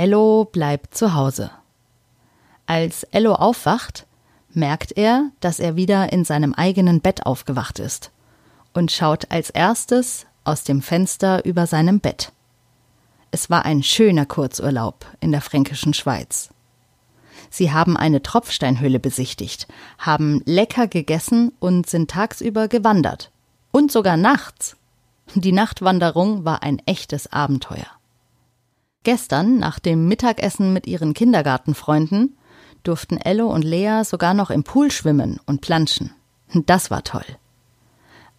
Ello bleibt zu Hause. Als Ello aufwacht, merkt er, dass er wieder in seinem eigenen Bett aufgewacht ist und schaut als erstes aus dem Fenster über seinem Bett. Es war ein schöner Kurzurlaub in der fränkischen Schweiz. Sie haben eine Tropfsteinhöhle besichtigt, haben lecker gegessen und sind tagsüber gewandert. Und sogar nachts. Die Nachtwanderung war ein echtes Abenteuer. Gestern, nach dem Mittagessen mit ihren Kindergartenfreunden, durften Ello und Lea sogar noch im Pool schwimmen und planschen. Das war toll.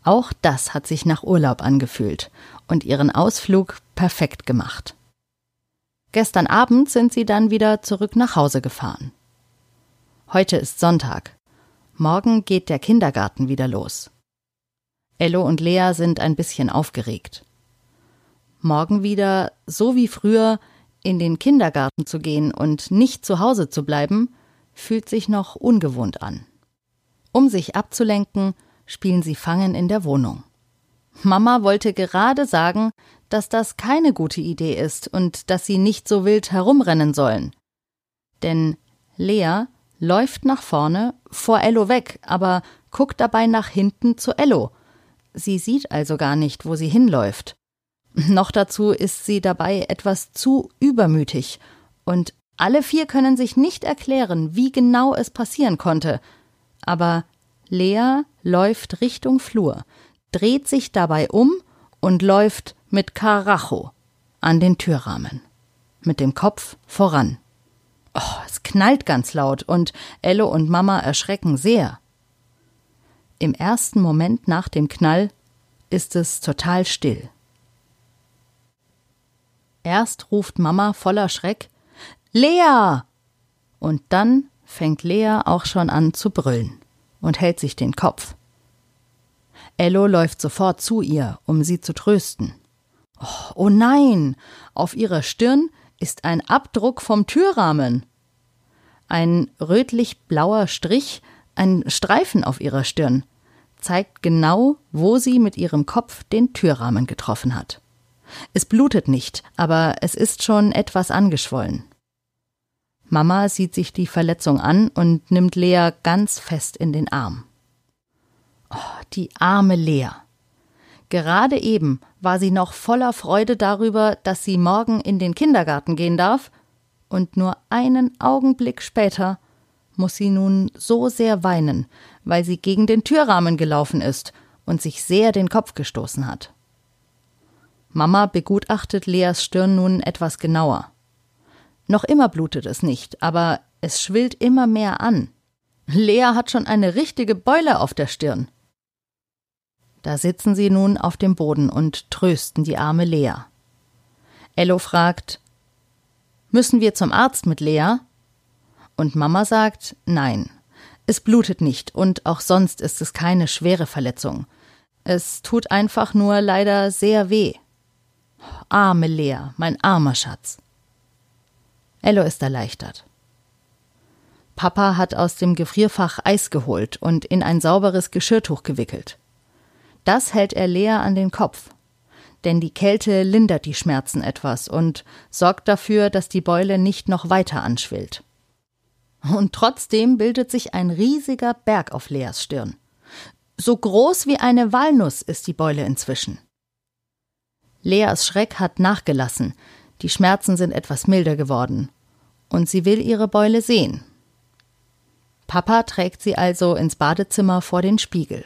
Auch das hat sich nach Urlaub angefühlt und ihren Ausflug perfekt gemacht. Gestern Abend sind sie dann wieder zurück nach Hause gefahren. Heute ist Sonntag. Morgen geht der Kindergarten wieder los. Ello und Lea sind ein bisschen aufgeregt. Morgen wieder, so wie früher, in den Kindergarten zu gehen und nicht zu Hause zu bleiben, fühlt sich noch ungewohnt an. Um sich abzulenken, spielen sie Fangen in der Wohnung. Mama wollte gerade sagen, dass das keine gute Idee ist und dass sie nicht so wild herumrennen sollen. Denn Lea läuft nach vorne, vor Ello weg, aber guckt dabei nach hinten zu Ello. Sie sieht also gar nicht, wo sie hinläuft. Noch dazu ist sie dabei etwas zu übermütig, und alle vier können sich nicht erklären, wie genau es passieren konnte. Aber Lea läuft Richtung Flur, dreht sich dabei um und läuft mit Karacho an den Türrahmen. Mit dem Kopf voran. Oh, es knallt ganz laut und Ello und Mama erschrecken sehr. Im ersten Moment nach dem Knall ist es total still. Erst ruft Mama voller Schreck Lea. Und dann fängt Lea auch schon an zu brüllen und hält sich den Kopf. Ello läuft sofort zu ihr, um sie zu trösten. Oh, oh nein, auf ihrer Stirn ist ein Abdruck vom Türrahmen. Ein rötlich-blauer Strich, ein Streifen auf ihrer Stirn, zeigt genau, wo sie mit ihrem Kopf den Türrahmen getroffen hat. Es blutet nicht, aber es ist schon etwas angeschwollen. Mama sieht sich die Verletzung an und nimmt Lea ganz fest in den Arm. Oh, die arme Lea. Gerade eben war sie noch voller Freude darüber, dass sie morgen in den Kindergarten gehen darf, und nur einen Augenblick später muss sie nun so sehr weinen, weil sie gegen den Türrahmen gelaufen ist und sich sehr den Kopf gestoßen hat. Mama begutachtet Leas Stirn nun etwas genauer. Noch immer blutet es nicht, aber es schwillt immer mehr an. Lea hat schon eine richtige Beule auf der Stirn. Da sitzen sie nun auf dem Boden und trösten die arme Lea. Ello fragt Müssen wir zum Arzt mit Lea? Und Mama sagt Nein. Es blutet nicht und auch sonst ist es keine schwere Verletzung. Es tut einfach nur leider sehr weh. Arme Lea, mein armer Schatz. Ello ist erleichtert. Papa hat aus dem Gefrierfach Eis geholt und in ein sauberes Geschirrtuch gewickelt. Das hält er Lea an den Kopf, denn die Kälte lindert die Schmerzen etwas und sorgt dafür, dass die Beule nicht noch weiter anschwillt. Und trotzdem bildet sich ein riesiger Berg auf Leas Stirn. So groß wie eine Walnuss ist die Beule inzwischen. Leas Schreck hat nachgelassen, die Schmerzen sind etwas milder geworden, und sie will ihre Beule sehen. Papa trägt sie also ins Badezimmer vor den Spiegel.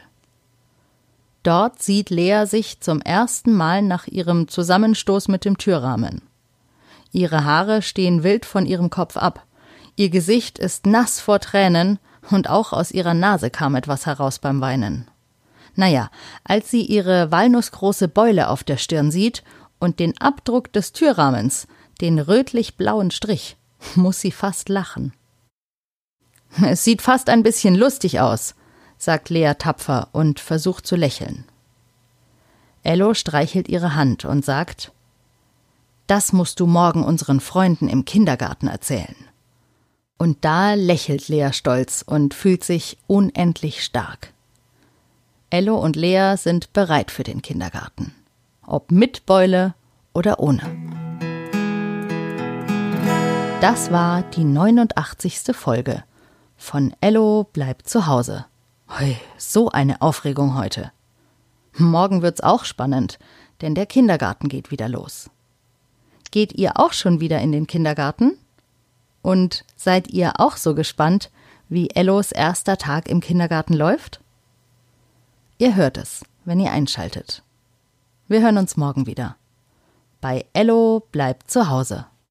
Dort sieht Lea sich zum ersten Mal nach ihrem Zusammenstoß mit dem Türrahmen. Ihre Haare stehen wild von ihrem Kopf ab, ihr Gesicht ist nass vor Tränen, und auch aus ihrer Nase kam etwas heraus beim Weinen. Naja, als sie ihre walnussgroße Beule auf der Stirn sieht und den Abdruck des Türrahmens, den rötlich-blauen Strich, muss sie fast lachen. Es sieht fast ein bisschen lustig aus, sagt Lea tapfer und versucht zu lächeln. Ello streichelt ihre Hand und sagt Das musst du morgen unseren Freunden im Kindergarten erzählen. Und da lächelt Lea stolz und fühlt sich unendlich stark. Ello und Lea sind bereit für den Kindergarten ob mit Beule oder ohne. Das war die 89. Folge von Ello bleibt zu Hause. Hui, so eine Aufregung heute. Morgen wird's auch spannend, denn der Kindergarten geht wieder los. Geht ihr auch schon wieder in den Kindergarten? Und seid ihr auch so gespannt, wie Ellos erster Tag im Kindergarten läuft? Ihr hört es, wenn ihr einschaltet. Wir hören uns morgen wieder. Bei Ello bleibt zu Hause.